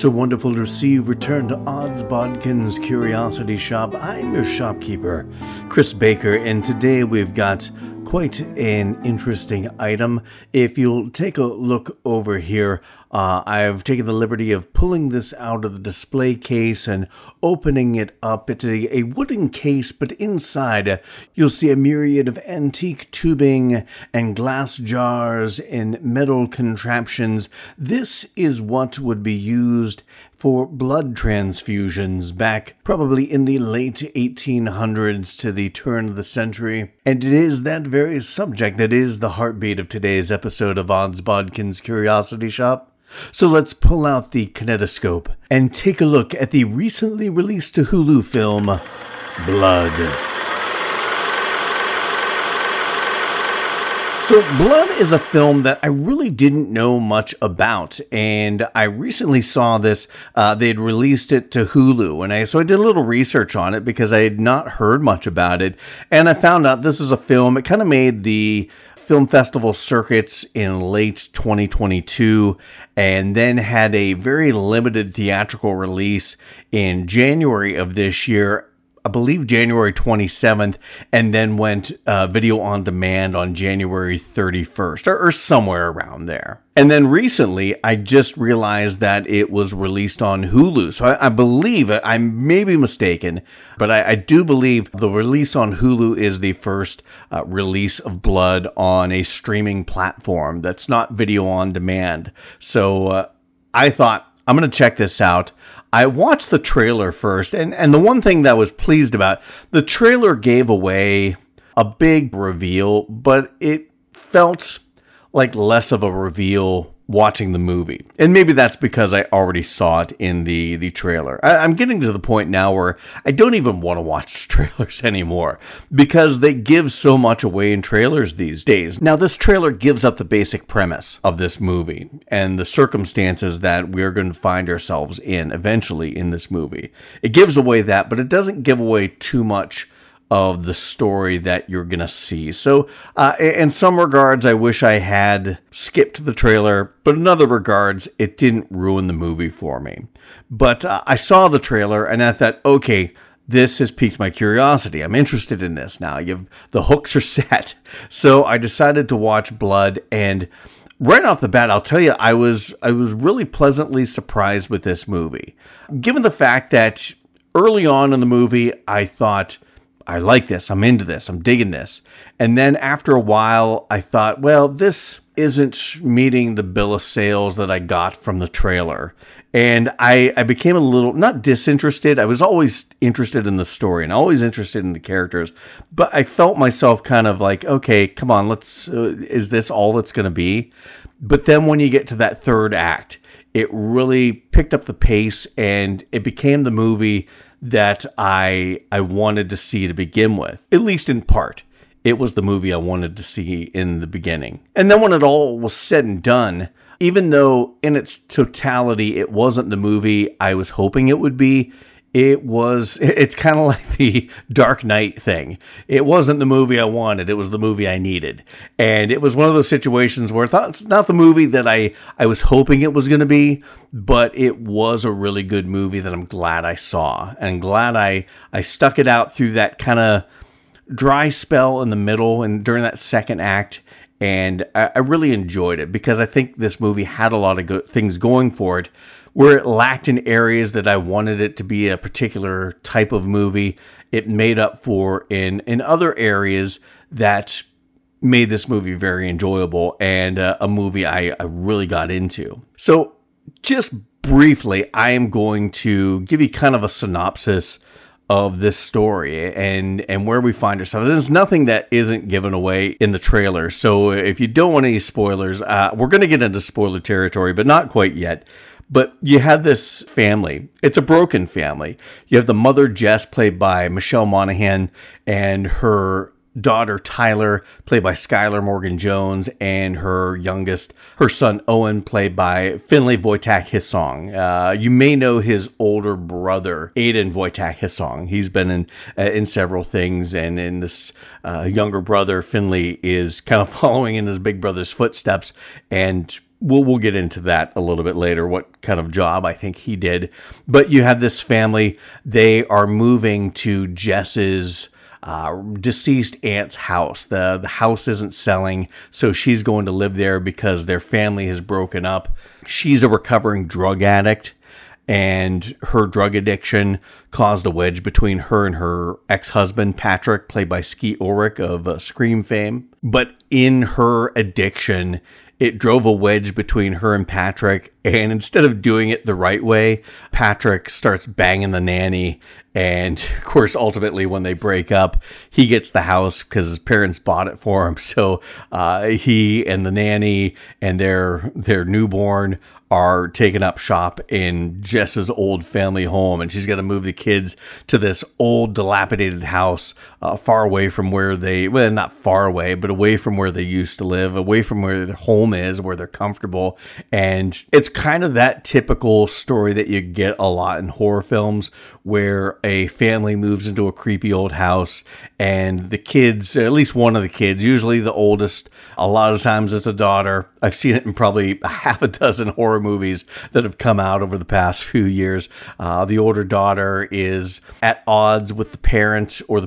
So wonderful to see you return to Odds Bodkins Curiosity Shoppe. I'm your shopkeeper, Chris Baker, and today we've got quite an interesting item. If you'll take a look over here, uh, I've taken the liberty of pulling this out of the display case and opening it up. It's a, a wooden case, but inside uh, you'll see a myriad of antique tubing and glass jars and metal contraptions. This is what would be used for blood transfusions back probably in the late 1800s to the turn of the century. And it is that very subject that is the heartbeat of today's episode of Odds Bodkins Curiosity Shoppe. So let's pull out the kinetoscope and take a look at the recently released Hulu film, Blood. So, Blood is a film that I really didn't know much about, and I recently saw this. Uh, they had released it to Hulu, and I so I did a little research on it because I had not heard much about it, and I found out this is a film. It kind of made the film festival circuits in late 2022 and then had a very limited theatrical release in January of this year I believe January 27th, and then went uh, video on demand on January 31st, or, or, somewhere around there. And then recently, I just realized that it was released on Hulu. So I, I believe, I may be mistaken, but I, I, do believe the release on Hulu is the first uh, release of Blood on a streaming platform that's not video on demand. So uh, I thought, I'm going to check this out. I watched the trailer first, and, and the one thing that I was pleased about, the trailer gave away a big reveal, but it felt like less of a reveal watching the movie. And maybe that's because I already saw it in the, the trailer. I, am getting to the point now where I don't even want to watch trailers anymore because they give so much away in trailers these days. Now, this trailer gives up the basic premise of this movie and the circumstances that we're going to find ourselves in eventually in this movie. It gives away that, but it doesn't give away too much of the story that you're going to see. So, uh, in some regards, I wish I had skipped the trailer, but in other regards, it didn't ruin the movie for me. But uh, I saw the trailer and I thought, okay, this has piqued my curiosity. I'm interested in this now. You've, the hooks are set. So I decided to watch Blood and right off the bat, I'll tell you, I was I was really pleasantly surprised with this movie. Given the fact that early on in the movie, I thought I like this. I'm into this. I'm digging this. And then after a while, I thought, well, this isn't meeting the bill of sales that I got from the trailer. And I, I became a little, not disinterested. I was always interested in the story and always interested in the characters. But I felt myself kind of like, okay, come on, let's, uh, is this all it's going to be? But then when you get to that third act, it really picked up the pace and it became the movie that I I wanted to see to begin with, at least in part. It was the movie I wanted to see in the beginning. And then when it all was said and done, even though in its totality it wasn't the movie I was hoping it would be, it was it's kind of like the dark knight thing. It wasn't the movie i wanted it was the movie i needed. And it was one of those situations where it's not the movie that i i was hoping it was going to be but it was a really good movie that i'm glad i saw. And glad i i stuck it out through that kind of dry spell in the middle and during that second act and I, I really enjoyed it because i think this movie had a lot of good things going for it where it lacked in areas that I wanted it to be a particular type of movie, it made up for in in other areas that made this movie very enjoyable and uh, a movie I, I really got into. So, just briefly, I am going to give you kind of a synopsis of this story and and where we find ourselves. There's nothing that isn't given away in the trailer. So if you don't want any spoilers, uh, we're going to get into spoiler territory, but not quite yet. But you have this family. It's a broken family. You have the mother, Jess, played by Michelle Monaghan, and her daughter Tyler, played by Skylar Morgan Jones, and her youngest, her son Owen, played by Finlay Wojtak Hissong. Uh, you may know his older brother, Aiden Wojtak Hissong. He's been in uh, in several things, and in this uh, younger brother, Finlay, is kind of following in his big brother's footsteps, and we'll we'll get into that a little bit later what kind of job I think he did but you have this family they are moving to Jess's uh, deceased aunt's house. The the house isn't selling, so she's going to live there because their family has broken up. She's a recovering drug addict, and her drug addiction caused a wedge between her and her ex husband Patrick, played by Skeet Ulrich of uh, Scream fame. But in her addiction, it drove a wedge between her and Patrick. And instead of doing it the right way, Patrick starts banging the nanny. And of course, ultimately, when they break up, he gets the house because his parents bought it for him. So uh, he and the nanny and their their newborn are taking up shop in Jess's old family home, and she's got to move the kids to this old, dilapidated house uh, far away from where they, well, not far away, but away from where they used to live, away from where their home is, where they're comfortable. And it's kind of that typical story that you get a lot in horror films where a family moves into a creepy old house and the kids, at least one of the kids, usually the oldest, a lot of times it's a daughter. I've seen it in probably half a dozen horror movies that have come out over the past few years. Uh, the older daughter is at odds with the parent or the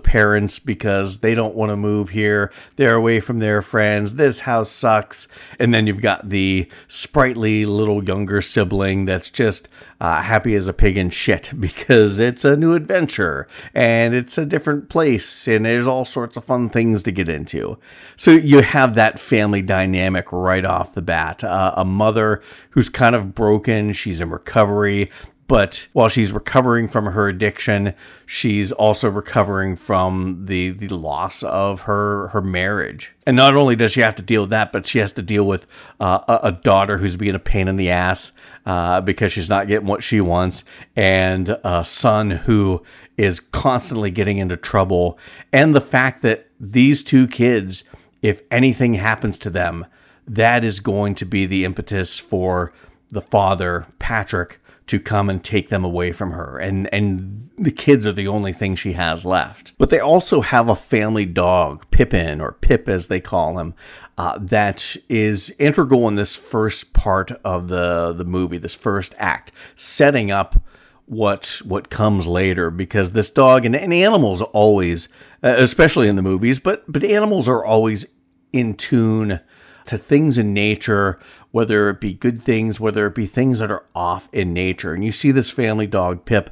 because they don't want to move here. They're away from their friends. This house sucks. And then you've got the sprightly little younger sibling that's just uh, happy as a pig in shit because it's a new adventure and it's a different place and there's all sorts of fun things to get into. So you have that family dynamic right off the bat. Uh, a mother who's kind of broken, she's in recovery, but while she's recovering from her addiction, she's also recovering from the the loss of her her marriage. And not only does she have to deal with that, but she has to deal with uh, a, a, daughter who's being a pain in the ass uh, because she's not getting what she wants, and a son who is constantly getting into trouble. And the fact that these two kids, if anything happens to them, that is going to be the impetus for the father, Patrick, to come and take them away from her. And and the kids are the only thing she has left. But they also have a family dog, Pippin or Pip as they call him, uh, that is integral in this first part of the the movie, this first act, setting up what what comes later because this dog and, and animals always uh, especially in the movies but but animals are always in tune to things in nature whether it be good things, whether it be things that are off in nature. And you see this family dog, Pip,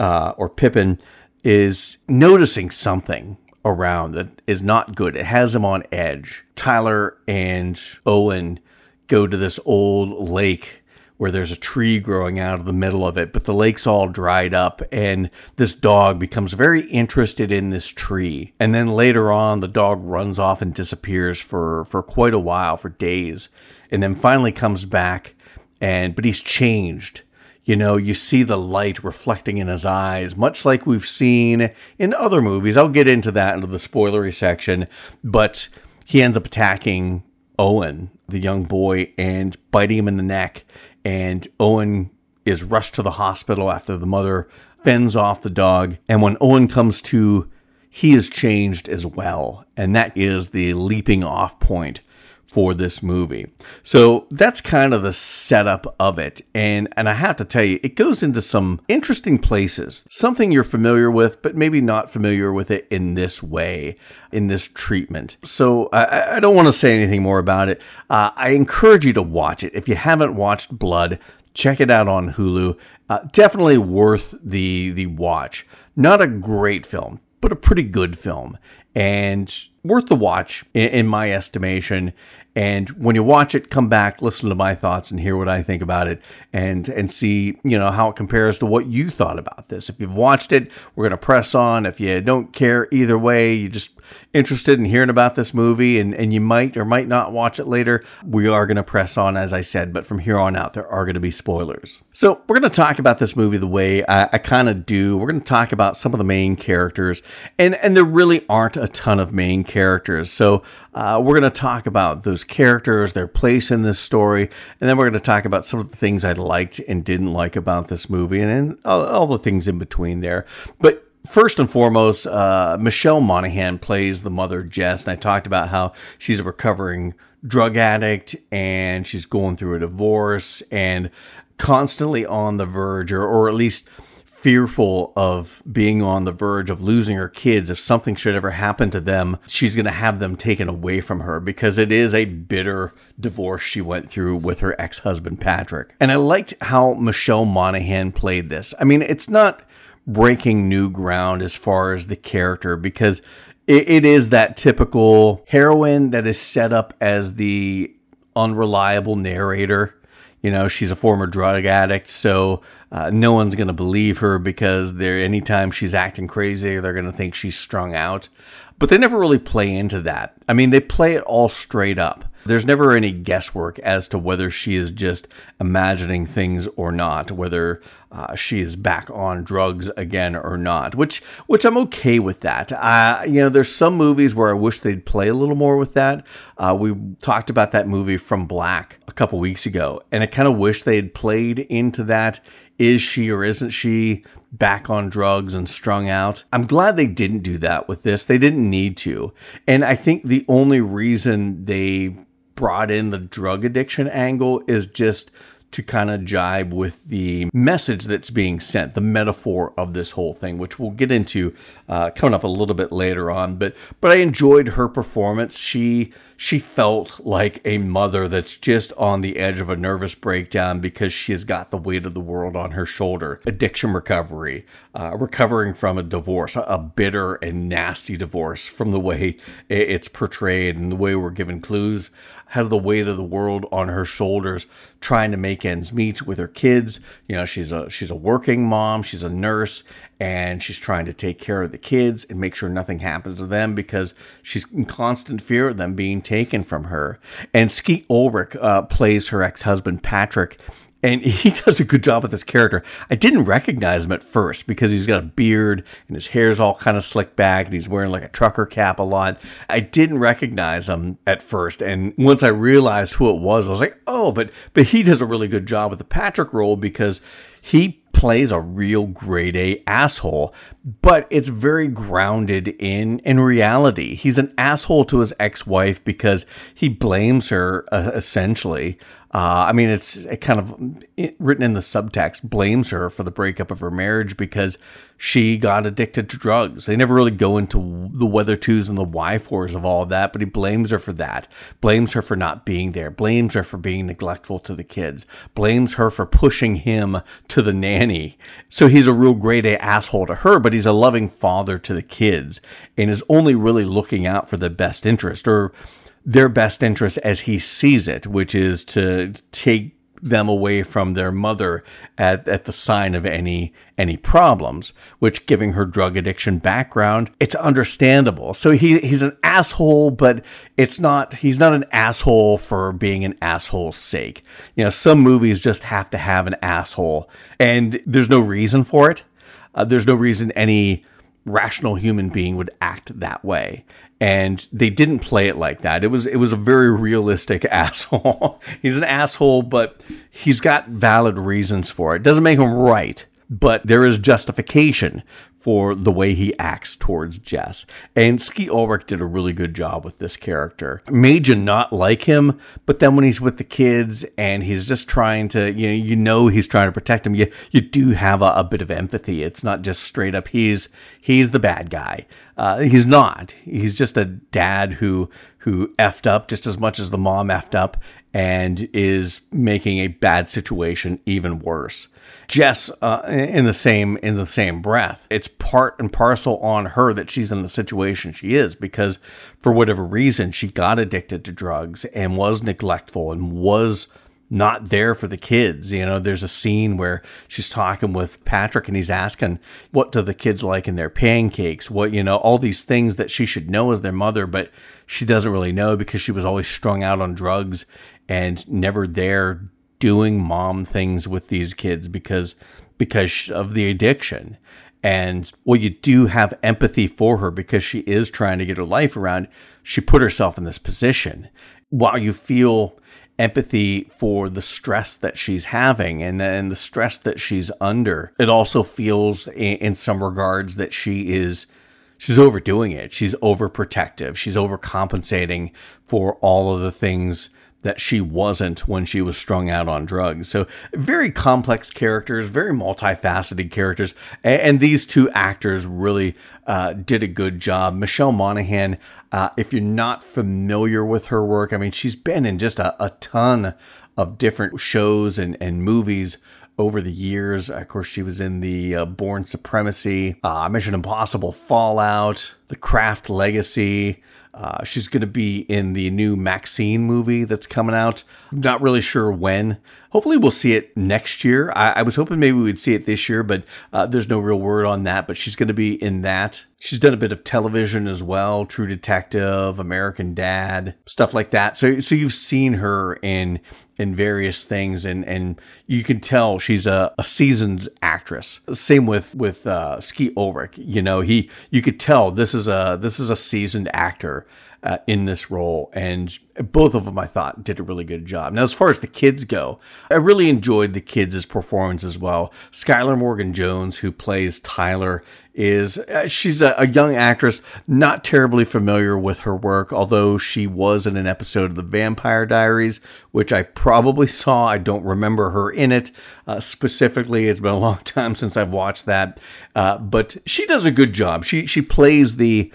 uh, or Pippin, is noticing something around that is not good. It has him on edge. Tyler and Owen go to this old lake where there's a tree growing out of the middle of it, but the lake's all dried up, and this dog becomes very interested in this tree. And then later on, the dog runs off and disappears for, for quite a while, for days and then finally comes back and but he's changed. You know you see the light reflecting in his eyes much like we've seen in other movies. I'll get into that into the spoilery section but he ends up attacking owen the young boy and biting him in the neck. And owen is rushed to the hospital after the mother fends off the dog. And when owen comes to he is changed as well. And that is the leaping off point for this movie. So that's kind of the setup of it. And and I have to tell you, it goes into some interesting places. Something you're familiar with, but maybe not familiar with it in this way, in this treatment. So I, I don't want to say anything more about it. Uh, I encourage you to watch it. If you haven't watched Blood, check it out on Hulu. Uh, definitely worth the the watch. Not a great film, but a pretty good film and worth the watch in, in my estimation And when you watch it, come back, listen to my thoughts, and hear what I think about it, and and see you know how it compares to what you thought about this. If you've watched it, we're gonna press on. If you don't care either way, you're just interested in hearing about this movie and, and you might or might not watch it later, we are going to press on, as I said, but from here on out, there are going to be spoilers. So, we're going to talk about this movie the way I, I kind of do. We're going to talk about some of the main characters, and, and there really aren't a ton of main characters. So, uh, we're going to talk about those characters, their place in this story, and then we're going to talk about some of the things I liked and didn't like about this movie, and, and all, all the things in between there. But First and foremost, uh, Michelle Monaghan plays the mother Jess, and I talked about how she's a recovering drug addict and she's going through a divorce and constantly on the verge, or, or at least fearful of being on the verge of losing her kids. If something should ever happen to them she's going to have them taken away from her because it is a bitter divorce she went through with her ex-husband Patrick. And I liked how Michelle Monaghan played this. I mean it's not breaking new ground as far as the character because it, it is that typical heroine that is set up as the unreliable narrator. You know, she's a former drug addict, so uh, no one's going to believe her because they're anytime she's acting crazy, they're going to think she's strung out. But they never really play into that. I mean, they play it all straight up. There's never any guesswork as to whether she is just imagining things or not, whether uh, she is back on drugs again or not. Which, which I'm okay with that. Uh, you know, there's some movies where I wish they'd play a little more with that. Uh, we talked about that movie from Black a couple weeks ago, and I kind of wish they had played into that. Is she or isn't she back on drugs and strung out? I'm glad they didn't do that with this. They didn't need to. And I think the only reason they brought in the drug addiction angle is just to kind of jibe with the message that's being sent, the metaphor of this whole thing, which we'll get into uh, coming up a little bit later on. But but I enjoyed her performance. She she felt like a mother that's just on the edge of a nervous breakdown because she has got the weight of the world on her shoulder. Addiction recovery, uh, recovering from a divorce, a bitter and nasty divorce from the way it's portrayed and the way we're given clues has the weight of the world on her shoulders trying to make ends meet with her kids. You know, she's a she's a working mom, she's a nurse, and she's trying to take care of the kids and make sure nothing happens to them because she's in constant fear of them being taken from her. And Skeet Ulrich uh, plays her ex-husband Patrick and he does a good job with this character. I didn't recognize him at first because he's got a beard and his hair's all kind of slicked back and he's wearing like a trucker cap a lot. I didn't recognize him at first, and once I realized who it was, I was like, oh, but but he does a really good job with the Patrick role because he plays a real grade A asshole, but it's very grounded in in reality. He's an asshole to his ex-wife because he blames her uh, essentially uh, I mean, it's it kind of it, written in the subtext, blames her for the breakup of her marriage because she got addicted to drugs. They never really go into the whether twos and the why fours of all of that, but he blames her for that. Blames her for not being there. Blames her for being neglectful to the kids. Blames her for pushing him to the nanny. So he's a real grade A asshole to her, but he's a loving father to the kids and is only really looking out for the best interest or their best interest as he sees it, which is to take them away from their mother at, at the sign of any any problems which giving her drug addiction background it's understandable. So he he's an asshole but it's not he's not an asshole for being an asshole's sake. You know some movies just have to have an asshole and there's no reason for it. Uh, there's no reason any rational human being would act that way and they didn't play it like that. It was it was a very realistic asshole. he's an asshole, but he's got valid reasons for it. Doesn't make him right, but there is justification for the way he acts towards Jess. And Skeet Ulrich did a really good job with this character. Made you not like him, but then when he's with the kids and he's just trying to, you know, you know he's trying to protect them, you, you do have a, a bit of empathy. It's not just straight up he's he's the bad guy. Uh, he's not. He's just a dad who who effed up just as much as the mom effed up and is making a bad situation even worse. Jess, uh, in the same in the same breath, it's part and parcel on her that she's in the situation she is because for whatever reason she got addicted to drugs and was neglectful and was not there for the kids. You know, there's a scene where she's talking with Patrick and he's asking, What do the kids like in their pancakes? What, you know, all these things that she should know as their mother, but she doesn't really know because she was always strung out on drugs and never there doing mom things with these kids because because of the addiction. And well, you do have empathy for her because she is trying to get her life around. She put herself in this position. While you feel empathy for the stress that she's having and, and the stress that she's under, it also feels in, in some regards that she is she's overdoing it. She's overprotective. She's overcompensating for all of the things that she wasn't when she was strung out on drugs. So, very complex characters, very multifaceted characters. And, and these two actors really uh, did a good job. Michelle Monaghan, uh, if you're not familiar with her work, I mean, she's been in just a, a ton of different shows and, and movies over the years. Of course, she was in the uh, Bourne Supremacy, uh, Mission Impossible Fallout, The Craft Legacy. Uh, she's going to be in the new MaXXXine movie that's coming out. Not really sure when. Hopefully, we'll see it next year. I, I was hoping maybe we'd see it this year, but uh, there's no real word on that. But she's going to be in that. She's done a bit of television as well, True Detective, American Dad, stuff like that. So, so you've seen her in in various things, and and you can tell she's a, a seasoned actress. Same with with uh, Skeet Ulrich. You know, he you could tell this is a this is a seasoned actor uh, in this role, and both of them I thought did a really good job. Now, as far as the kids go, I really enjoyed the kids' performance as well. Skylar Morgan Jones, who plays Tyler, is uh, she's a, a, young actress, not terribly familiar with her work, although she was in an episode of The Vampire Diaries, which I probably saw. I don't remember her in it uh, specifically. It's been a long time since I've watched that, uh, but she does a good job. She she plays the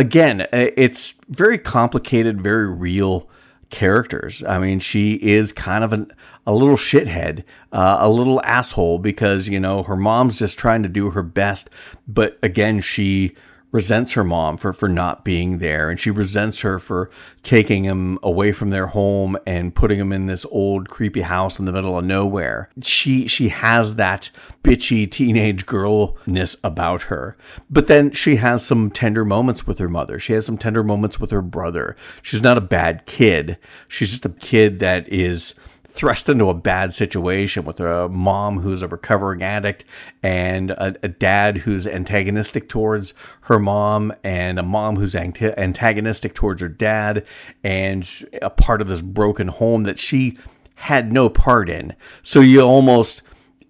again, it's very complicated, very real characters. I mean, she is kind of an, a little shithead, uh, a little asshole because, you know, her mom's just trying to do her best. But again, she resents her mom for, for not being there and she resents her for taking him away from their home and putting him in this old creepy house in the middle of nowhere. She she has that bitchy teenage girlness about her. But then she has some tender moments with her mother. She has some tender moments with her brother. She's not a bad kid. She's just a kid that is thrust into a bad situation with a mom who's a recovering addict and a, a, dad who's antagonistic towards her mom and a mom who's antagonistic towards her dad and a part of this broken home that she had no part in. So you almost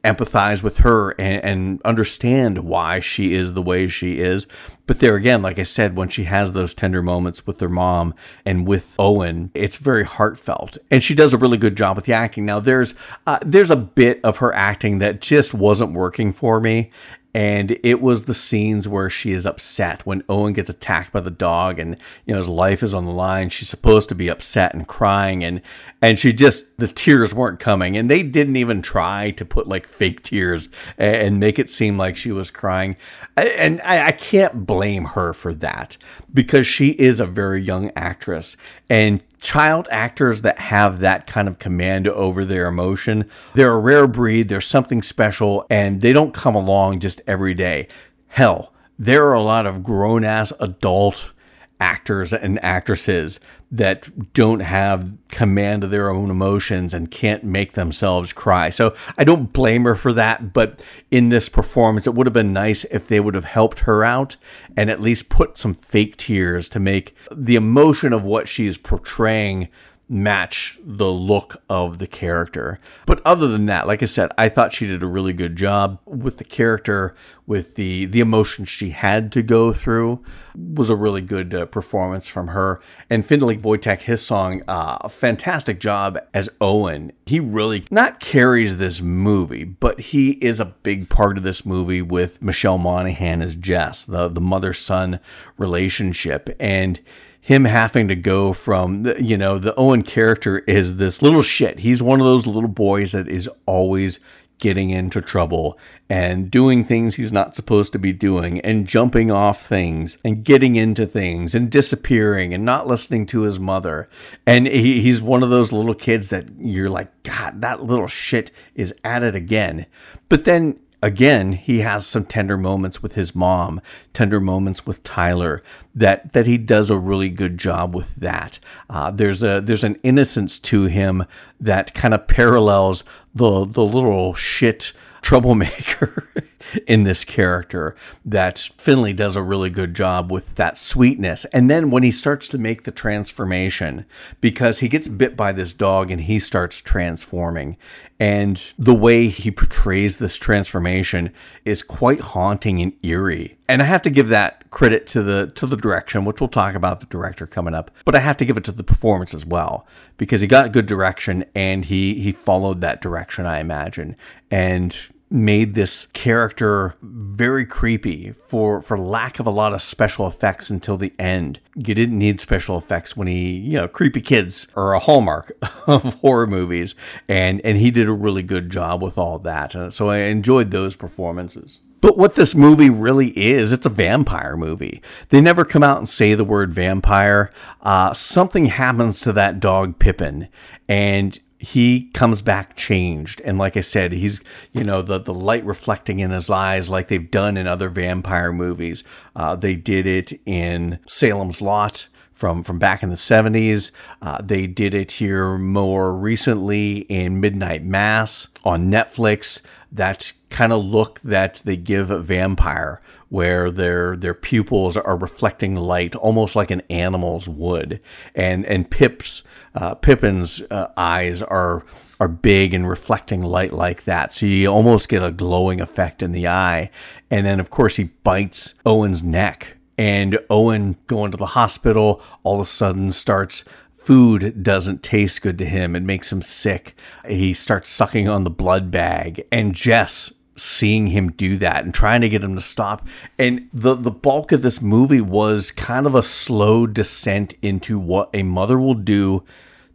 empathize with her and, and, understand why she is the way she is. But there again, like I said, when she has those tender moments with her mom and with Owen, it's very heartfelt, and she does a really good job with the acting. Now, there's uh, there's a bit of her acting that just wasn't working for me, and it was the scenes where she is upset when Owen gets attacked by the dog and you know his life is on the line. She's supposed to be upset and crying and and she just the tears weren't coming. And they didn't even try to put like fake tears and make it seem like she was crying. And I, I can't blame her for that because she is a very young actress. And child actors that have that kind of command over their emotion, they're a rare breed, they're something special, and they don't come along just every day. Hell, there are a lot of grown ass adult actors and actresses that don't have command of their own emotions and can't make themselves cry. So I don't blame her for that, but in this performance, it would have been nice if they would have helped her out and at least put some fake tears to make the emotion of what she is portraying match the look of the character. But other than that, like I said, I thought she did a really good job with the character, with the the emotions she had to go through. Was a really good uh, performance from her. And Finlay Wojtak, his song, uh, a fantastic job as Owen. He really not carries this movie, but he is a big part of this movie with Michelle Monaghan as Jess, the the mother son relationship, and him having to go from the, you know the Owen character is this little shit. He's one of those little boys that is always getting into trouble and doing things he's not supposed to be doing and jumping off things and getting into things and disappearing and not listening to his mother. And he, he's one of those little kids that you're like, God, that little shit is at it again. But then again, he has some tender moments with his mom, tender moments with Tyler. That that he does a really good job with that. Uh, there's a there's an innocence to him that kind of parallels the the little shit troublemaker in this character that Finlay does a really good job with that sweetness. And then when he starts to make the transformation, because he gets bit by this dog and he starts transforming, and the way he portrays this transformation is quite haunting and eerie. And I have to give that credit to the to the direction, which we'll talk about the director coming up. But I have to give it to the performance as well because he got good direction and he he followed that direction, I imagine. And made this character very creepy for for lack of a lot of special effects until the end. You didn't need special effects when he, you know, creepy kids are a hallmark of horror movies and and he did a really good job with all that. Uh, so I enjoyed those performances. But what this movie really is, it's a vampire movie. They never come out and say the word vampire. Uh, something happens to that dog Pippin, and he comes back changed. And like i said he's you know the the light reflecting in his eyes like they've done in other vampire movies. Uh, they did it in salem's lot from from back in the 70s uh, they did it here more recently in midnight mass on netflix. That kind of look that they give a vampire where their their pupils are reflecting light almost like an animal's would and and pip's uh, pippin's uh, eyes are are big and reflecting light like that so you almost get a glowing effect in the eye and then of course he bites owen's neck and owen going to the hospital all of a sudden starts food doesn't taste good to him. It makes him sick. He starts sucking on the blood bag. And Jess seeing him do that and trying to get him to stop. And the the bulk of this movie was kind of a slow descent into what a mother will do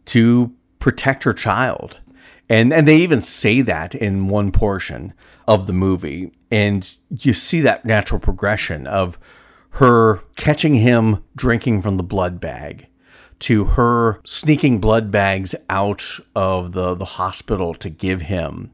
to protect her child. And and they even say that in one portion of the movie. And you see that natural progression of her catching him drinking from the blood bag to her sneaking blood bags out of the, the hospital to give him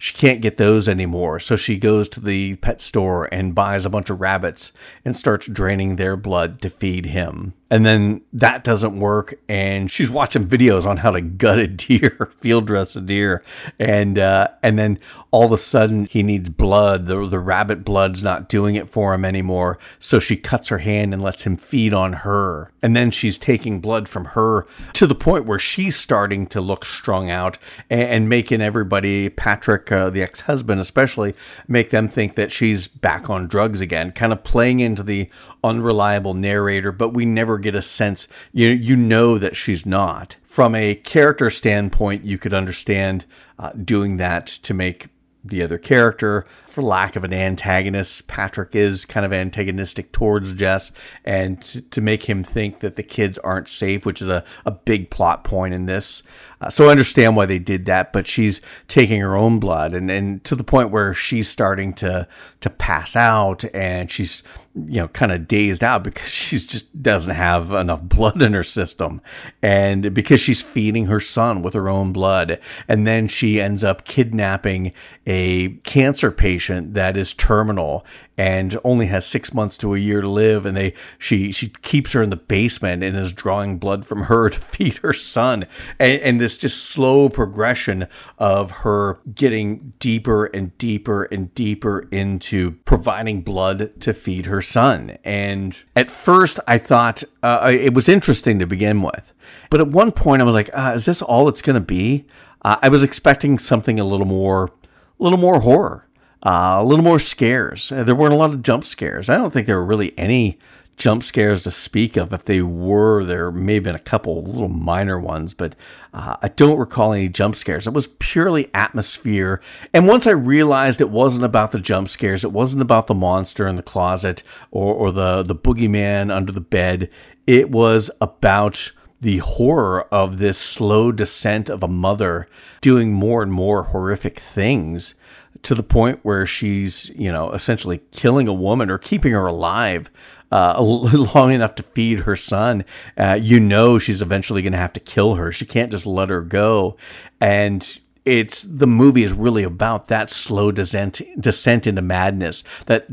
she can't get those anymore. So she goes to the pet store and buys a bunch of rabbits and starts draining their blood to feed him. And then that doesn't work. And she's watching videos on how to gut a deer, field dress a deer. And, uh, and then all of a sudden he needs blood. The, the rabbit blood's not doing it for him anymore. So she cuts her hand and lets him feed on her. And then she's taking blood from her to the point where she's starting to look strung out and, and making everybody, Patrick, uh, the ex husband especially, make them think that she's back on drugs again, kind of playing into the unreliable narrator, but we never get a sense. You you know that she's not. From a character standpoint, you could understand uh, doing that to make the other character. For lack of an antagonist, Patrick is kind of antagonistic towards Jess, and to, to make him think that the kids aren't safe, which is a, a big plot point in this. Uh, so I understand why they did that, but she's taking her own blood, and, and to the point where she's starting to to pass out, and she's you know kind of dazed out because she just doesn't have enough blood in her system, and because she's feeding her son with her own blood, and then she ends up kidnapping a cancer patient that is terminal and only has six months to a year to live. And they she she keeps her in the basement and is drawing blood from her to feed her son. And, and this just slow progression of her getting deeper and deeper and deeper into providing blood to feed her son and at first i thought uh, it was interesting to begin with but at one point i was like uh, is this all it's going to be uh, i was expecting something a little more a little more horror uh, a little more scares. There weren't a lot of jump scares. I don't think there were really any jump scares to speak of. If they were, there may have been a couple little minor ones, but uh, I don't recall any jump scares. It was purely atmosphere. And once I realized it wasn't about the jump scares, it wasn't about the monster in the closet or, or the, the boogeyman under the bed, it was about the horror of this slow descent of a mother doing more and more horrific things to the point where she's, you know, essentially killing a woman or keeping her alive uh, long enough to feed her son. Uh, you know, she's eventually going to have to kill her. She can't just let her go. And it's the movie is really about that slow descent descent into madness, that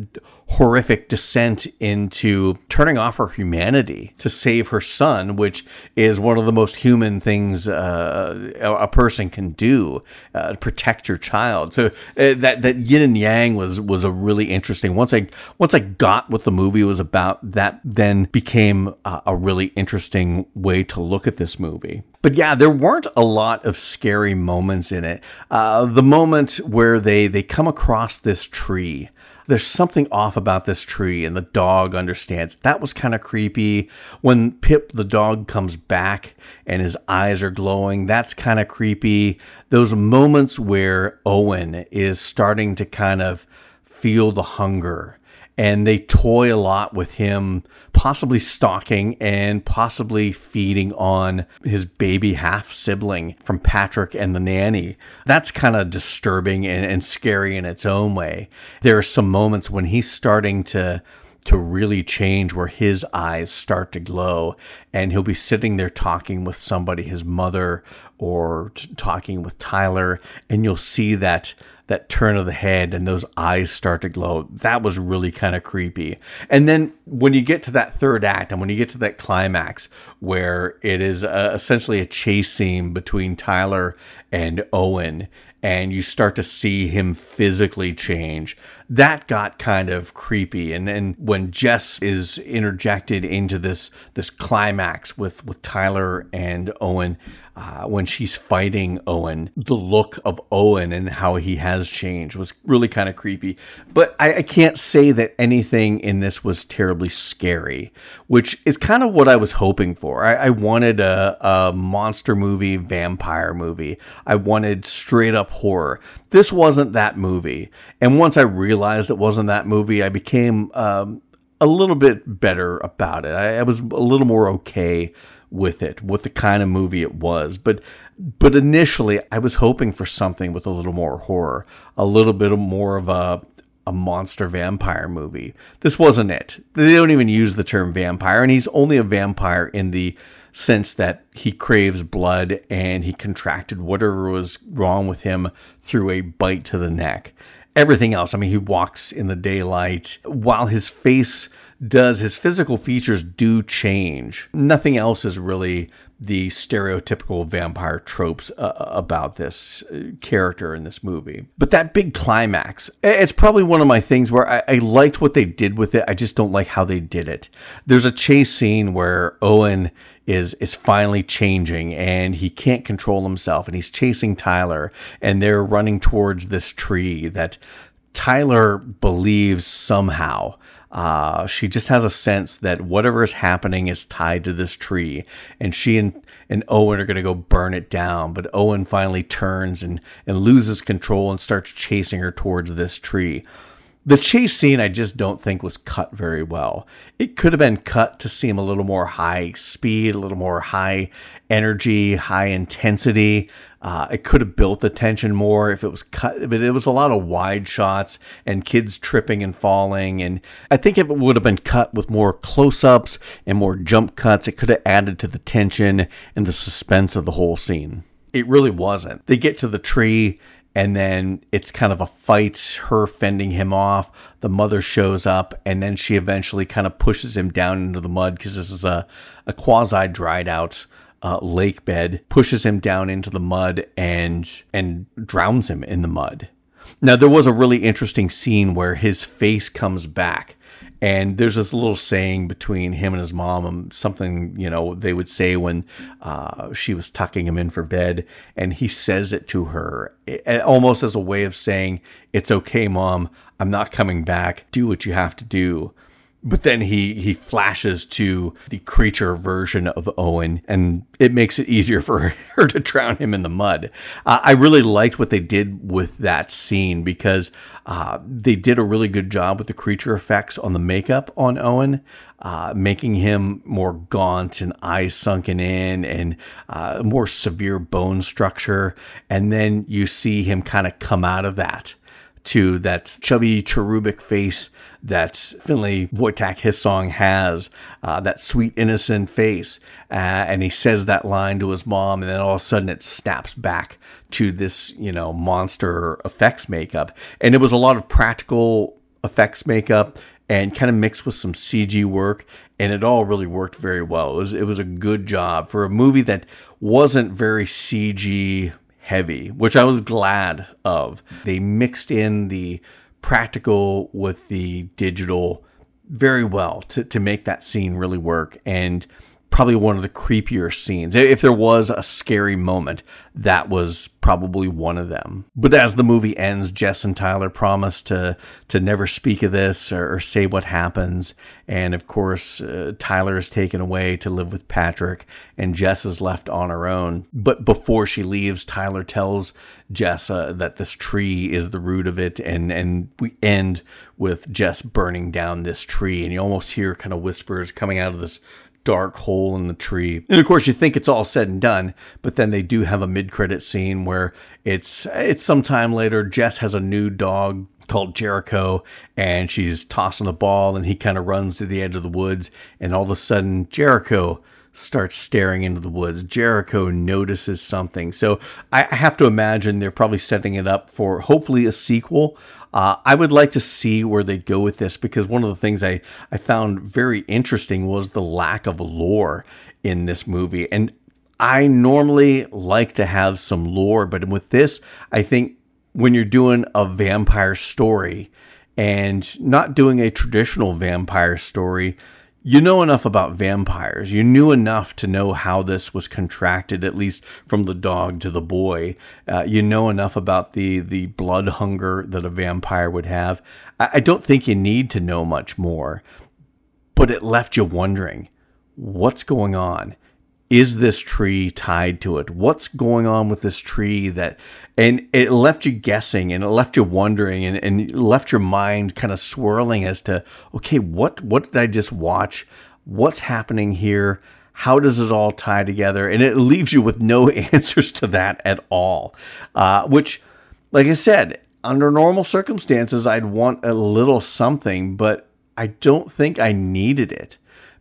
horrific descent into turning off her humanity to save her son, which is one of the most human things uh, a person can do uh, to protect your child. So uh, that that yin and yang was was a really interesting. Once I once I got what the movie was about, that then became a, really interesting way to look at this movie. But yeah, there weren't a lot of scary moments in it. Uh, the moment where they they come across this tree there's something off about this tree and the dog understands. That was kind of creepy. When Pip the dog comes back and his eyes are glowing, that's kind of creepy. Those moments where Owen is starting to kind of feel the hunger and they toy a lot with him possibly stalking and possibly feeding on his baby half sibling from Patrick and the nanny. That's kind of disturbing and, and scary in its own way. There are some moments when he's starting to to really change where his eyes start to glow and he'll be sitting there talking with somebody his mother or t- talking with Tyler and you'll see that that turn of the head and those eyes start to glow. That was really kind of creepy. And then when you get to that third act and when you get to that climax where it is uh, essentially a chase scene between Tyler and Owen and you start to see him physically change. That got kind of creepy. And then when Jess is interjected into this this climax with with Tyler and Owen, uh, when she's fighting Owen, the look of Owen and how he has changed was really kind of creepy. But I, I, can't say that anything in this was terribly scary, which is kind of what I was hoping for. I, I wanted a, a monster movie, vampire movie. I wanted straight up horror. This wasn't that movie. And once I realized it wasn't that movie, I became um, a little bit better about it. I, I was a little more okay with it, with the kind of movie it was. But but initially, I was hoping for something with a little more horror, a little bit more of a a monster vampire movie. This wasn't it. They don't even use the term vampire, and he's only a vampire in the sense that he craves blood and he contracted whatever was wrong with him through a bite to the neck. Everything else, I mean, he walks in the daylight while his face does his physical features do change. Nothing else is really the stereotypical vampire tropes uh, uh, about this uh, character in this movie. But that big climax, it's probably one of my things where I, I, liked what they did with it. I just don't like how they did it. There's a chase scene where Owen is is finally changing and he can't control himself and he's chasing Tyler and they're running towards this tree that Tyler believes somehow uh, she just has a sense that whatever is happening is tied to this tree, and she and, and Owen are going to go burn it down. But Owen finally turns and, and loses control and starts chasing her towards this tree. The chase scene, I just don't think was cut very well. It could have been cut to seem a little more high speed, a little more high energy, high intensity. Uh, it could have built the tension more if it was cut, but it was a lot of wide shots and kids tripping and falling. And I think if it would have been cut with more close ups and more jump cuts, it could have added to the tension and the suspense of the whole scene. It really wasn't. They get to the tree and then it's kind of a fight, her fending him off. The mother shows up, and then she eventually kind of pushes him down into the mud because this is a, a quasi dried out uh, lake bed, pushes him down into the mud and and drowns him in the mud. Now there was a really interesting scene where his face comes back and there's this little saying between him and his mom, um, something, you know, they would say when uh, she was tucking him in for bed. And he says it to her almost as a way of saying, It's okay, mom. I'm not coming back. Do what you have to do. But then he he flashes to the creature version of Owen, and it makes it easier for her to drown him in the mud. Uh, I really liked what they did with that scene because uh, they did a really good job with the creature effects on the makeup on Owen. Uh, making him more gaunt and eyes sunken in and uh, more severe bone structure. And then you see him kind of come out of that to that chubby cherubic face that Finlay Wojtak his song has, uh, that sweet innocent face. Uh, and he says that line to his mom, and then all of a sudden it snaps back to this, you know, monster effects makeup. And it was a lot of practical effects makeup and kind of mixed with some CG work, and it all really worked very well. It was it was a good job for a movie that wasn't very CG heavy, which I was glad of. They mixed in the practical with the digital very well to, to make that scene really work. And probably one of the creepier scenes. If there was a scary moment, that was probably one of them. But as the movie ends, Jess and Tyler promise to to never speak of this or, or say what happens. And of course, uh, Tyler is taken away to live with Patrick, and Jess is left on her own. But before she leaves, Tyler tells Jess uh, that this tree is the root of it, and and we end with Jess burning down this tree, and you almost hear kind of whispers coming out of this dark hole in the tree. And of course, you think it's all said and done, but then they do have a mid-credit scene where it's it's sometime later. Jess has a new dog called Jericho, and she's tossing the ball, and he kind of runs to the edge of the woods, and all of a sudden, Jericho starts staring into the woods. Jericho notices something. So I have to imagine they're probably setting it up for hopefully a sequel. Uh, I would like to see where they go with this because one of the things I, I found very interesting was the lack of lore in this movie. And I normally like to have some lore, but with this, I think when you're doing a vampire story and not doing a traditional vampire story, you know enough about vampires. You knew enough to know how this was contracted, at least from the dog to the boy. Uh, you know enough about the the blood hunger that a vampire would have. I, I don't think you need to know much more, but it left you wondering what's going on is this tree tied to it? What's going on with this tree that and it left you guessing and it left you wondering and, and left your mind kind of swirling as to okay, what what did I just watch? What's happening here? How does it all tie together? And it leaves you with no answers to that at all. Uh, which, like I said, under normal circumstances, I'd want a little something, but I don't think I needed it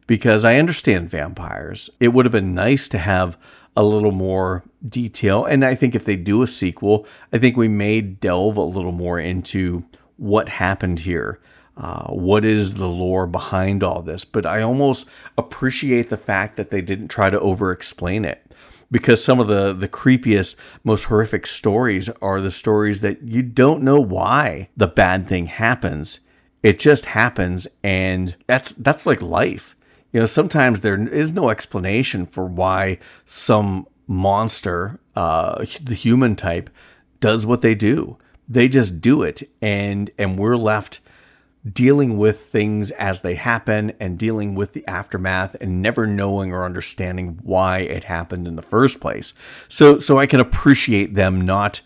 because I understand vampires. It would have been nice to have a little more detail. And I think if they do a sequel, I think we may delve a little more into what happened here. Uh, what is the lore behind all this? But I almost appreciate the fact that they didn't try to over explain it because some of the the creepiest most horrific stories are the stories that you don't know why the bad thing happens it just happens and that's that's like life you know, sometimes there is no explanation for why some monster, uh, the human type, does what they do. They just do it, and and we're left dealing with things as they happen and dealing with the aftermath and never knowing or understanding why it happened in the first place. So so I can appreciate them not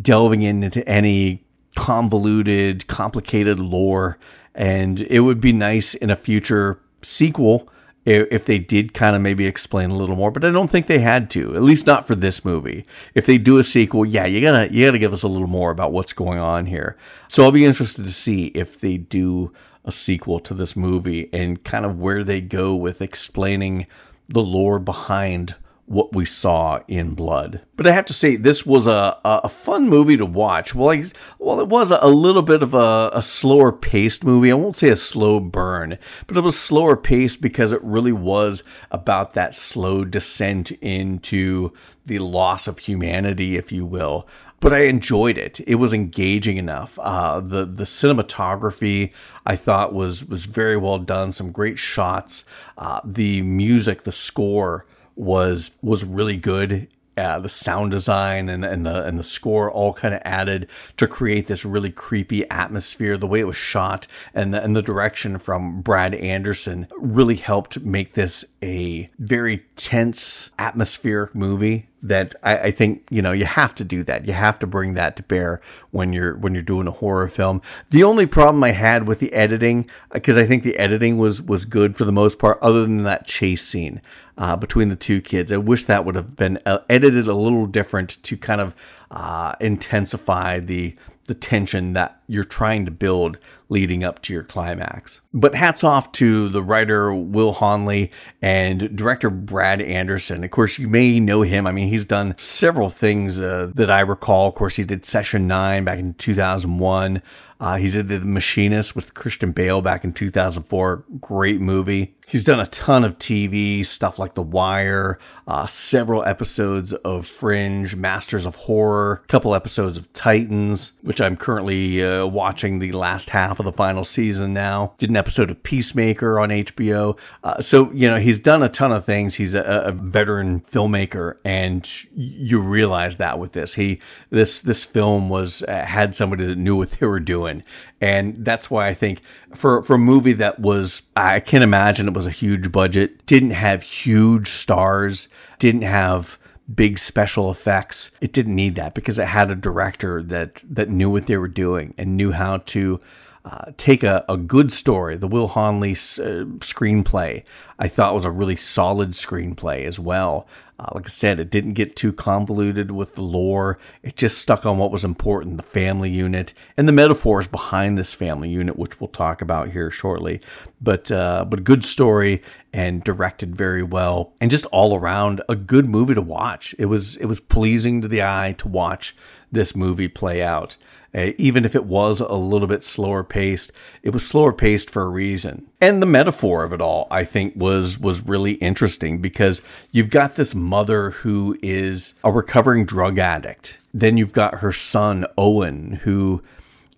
delving into any convoluted, complicated lore. And it would be nice in a future sequel if they did kind of maybe explain a little more, but I don't think they had to, at least not for this movie. If they do a sequel, yeah, you gotta you gotta give us a little more about what's going on here. So I'll be interested to see if they do a sequel to this movie and kind of where they go with explaining the lore behind what we saw in Blood. But I have to say, this was a, a fun movie to watch. Well, I, well, it was a little bit of a, a slower paced movie. I won't say a slow burn, but it was slower paced because it really was about that slow descent into the loss of humanity, if you will but I enjoyed it. It was engaging enough. Uh, the the cinematography I thought was was very well done. Some great shots. Uh, the music, the score was was really good uh, the sound design and, and the and the score all kind of added to create this really creepy atmosphere. The way it was shot and the, and the direction from Brad Anderson really helped make this a very tense atmospheric movie that I, I, think you know you have to do that. You have to bring that to bear when you're when you're doing a horror film. The only problem I had with the editing, because I think the editing was was good for the most part, other than that chase scene uh, between the two kids. I wish that would have been uh, edited a little different to kind of uh, intensify the the tension that you're trying to build leading up to your climax. But hats off to the writer Will Honley and director Brad Anderson. Of course, you may know him. I mean, he's done several things uh, that I recall. Of course, he did Session 9 back in 2001. Uh, he did The Machinist with Christian Bale back in 2004. Great movie. He's done a ton of TV stuff like The Wire, uh, several episodes of Fringe, Masters of Horror, a couple episodes of Titans, which I'm currently uh, watching the last half of the final season now. Did an episode of Peacemaker on HBO. Uh, so, you know, he's done a ton of things. He's a, a veteran filmmaker, and you realize that with this. He this this film was uh, had somebody that knew what they were doing, and that's why I think for for a movie that was I can't imagine it was a huge budget, didn't have huge stars, didn't have big special effects. It didn't need that because it had a director that that knew what they were doing and knew how to uh, take a, a good story. The Will Honley uh, screenplay, I thought was a really solid screenplay as well. Uh, like I said, it didn't get too convoluted with the lore. It just stuck on what was important the family unit and the metaphors behind this family unit, which we'll talk about here shortly. But, uh, but good story and directed very well and just all around a good movie to watch. It was, it was pleasing to the eye to watch this movie play out. Uh, even if it was a little bit slower paced, it was slower paced for a reason. And the metaphor of it all, I think, was was really interesting because you've got this mother who is a recovering drug addict. Then you've got her son Owen, who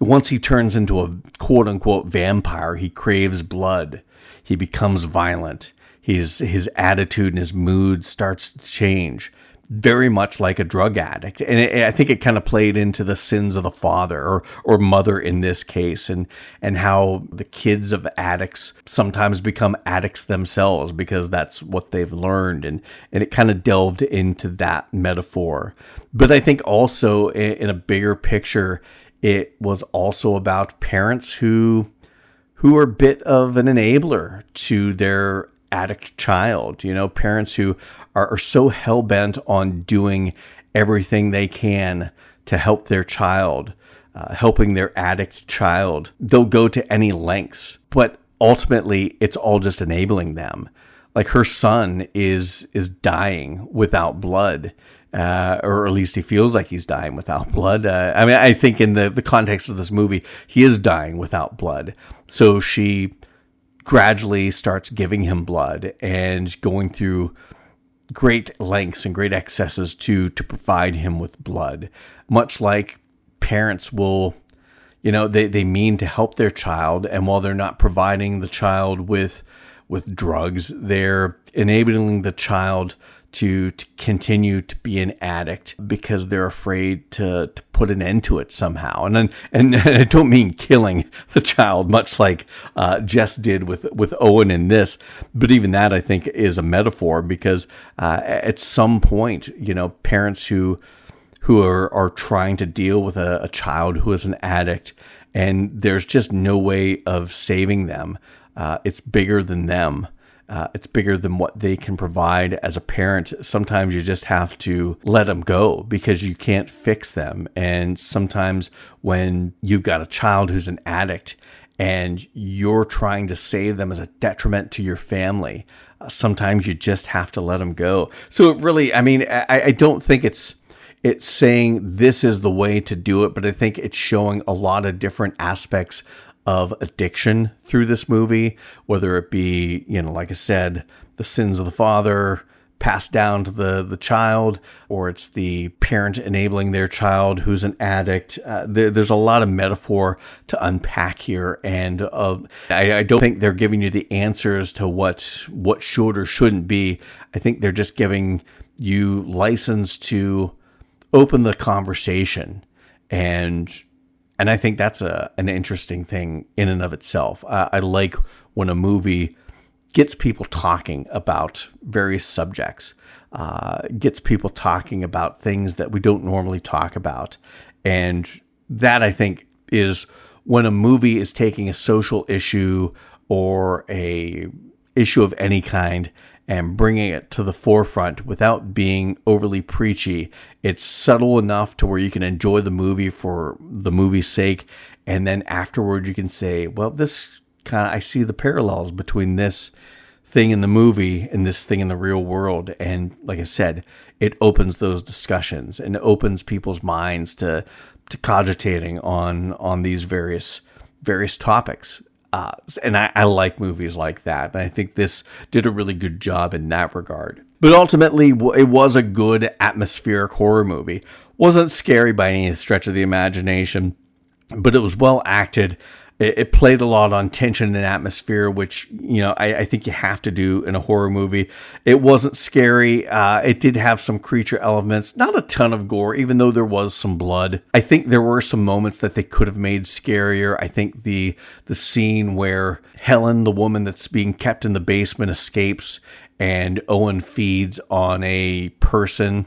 once he turns into a quote unquote vampire, he craves blood. He becomes violent. His his attitude and his mood starts to change very much like a drug addict. And it, I think it kind of played into the sins of the father or, or mother in this case and, and how the kids of addicts sometimes become addicts themselves because that's what they've learned. And, and it kind of delved into that metaphor. But I think also in, in a bigger picture, it was also about parents who who are a bit of an enabler to their addict child, you know, parents who are, are so hell bent on doing everything they can to help their child, uh, helping their addict child. They'll go to any lengths, but ultimately it's all just enabling them. Like her son is is dying without blood. Uh, or at least he feels like he's dying without blood. Uh, I mean, I think in the, the context of this movie, he is dying without blood. So she gradually starts giving him blood and going through great lengths and great excesses to to provide him with blood. Much like parents will you know they, they mean to help their child and while they're not providing the child with with drugs they're enabling the child to, to continue to be an addict because they're afraid to, to put an end to it somehow. And then, and, I don't mean killing the child, much like uh, Jess did with with Owen in this, but even that I think is a metaphor because uh, at some point, you know, parents who who are, are trying to deal with a, a child who is an addict and there's just no way of saving them. Uh, it's bigger than them. Uh, it's bigger than what they can provide as a parent. Sometimes you just have to let them go because you can't fix them. And sometimes when you've got a child who's an addict and you're trying to save them as a detriment to your family, uh, sometimes you just have to let them go. So it really, I mean, I, I don't think it's it's saying this is the way to do it, but I think it's showing a lot of different aspects of addiction through this movie, whether it be, you know, like I said, the sins of the father passed down to the, the child, or it's the parent enabling their child who's an addict. Uh, there, there's a lot of metaphor to unpack here, and uh, I, I don't think they're giving you the answers to what what should or shouldn't be. I think they're just giving you license to open the conversation and and I think that's a an interesting thing in and of itself. I, like when a movie gets people talking about various subjects, uh, gets people talking about things that we don't normally talk about, and that I think is when a movie is taking a social issue or a issue of any kind and bringing it to the forefront without being overly preachy. It's subtle enough to where you can enjoy the movie for the movie's sake. And then afterward, you can say, well, this kind of, I see the parallels between this thing in the movie and this thing in the real world. And like I said, it opens those discussions and opens people's minds to, to cogitating on, on these various, various topics. Uh, and I, I like movies like that. And I think this did a really good job in that regard. But ultimately, it was a good atmospheric horror movie. Wasn't scary by any stretch of the imagination, but it was well acted it, it, played a lot on tension and atmosphere, which you know I, I, think you have to do in a horror movie. It wasn't scary. Uh, it did have some creature elements, not a ton of gore, even though there was some blood. I think there were some moments that they could have made scarier. I think the the scene where Helen, the woman that's being kept in the basement, escapes and Owen feeds on a person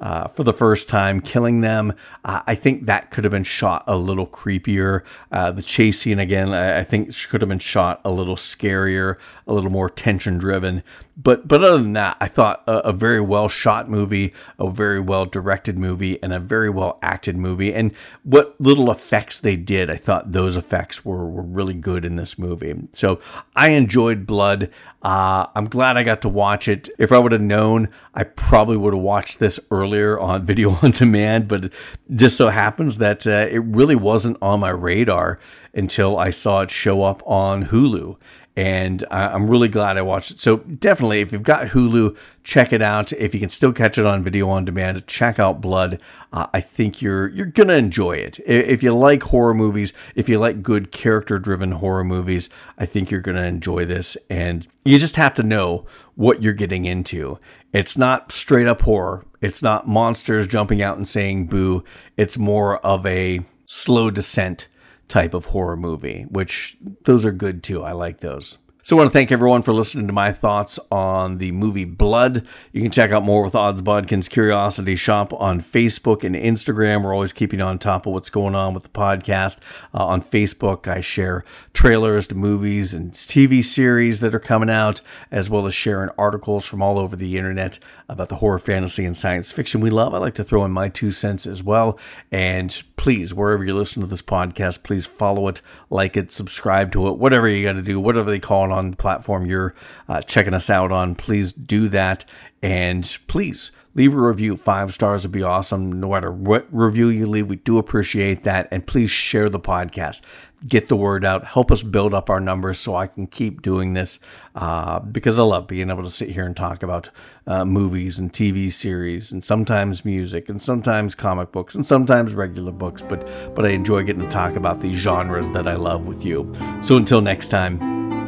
uh, for the first time, killing them. Uh, I think that could have been shot a little creepier. Uh, the chase scene, again, I, I think could have been shot a little scarier, a little more tension driven. But but other than that, I thought a, a, very well shot movie, a very well directed movie, and a very well acted movie. And what little effects they did, I thought those effects were, were really good in this movie. So I enjoyed Blood. Uh, I'm glad I got to watch it. If I would have known, I probably would have watched this earlier on video on demand. But just so happens that uh, it really wasn't on my radar until I saw it show up on Hulu and I'm really glad I watched it. So definitely, if you've got Hulu, check it out. If you can still catch it on video on demand, check out Blood. Uh, I think you're you're gonna enjoy it. If you like horror movies, if you like good character-driven horror movies, I think you're gonna enjoy this. And you just have to know what you're getting into. It's not straight up horror. It's not monsters jumping out and saying boo. It's more of a slow descent type of horror movie, which those are good too. I like those. So I want to thank everyone for listening to my thoughts on the movie Blood. You can check out more with Odds Bodkins Curiosity Shoppe on Facebook and Instagram. We're always keeping on top of what's going on with the podcast. Uh, on Facebook, I share trailers to movies and TV series that are coming out, as well as sharing articles from all over the internet about the horror, fantasy, and science fiction we love. I like to throw in my two cents as well. And please, wherever you listen to this podcast, please follow it, like it, subscribe to it, whatever you got to do, whatever they call it on the platform you're uh, checking us out on. Please do that. And please leave a review. Five stars would be awesome. No matter what review you leave, we do appreciate that. And please share the podcast get the word out, help us build up our numbers so I can keep doing this uh, because I love being able to sit here and talk about uh, movies and TV series and sometimes music and sometimes comic books and sometimes regular books. But but I enjoy getting to talk about these genres that I love with you. So until next time.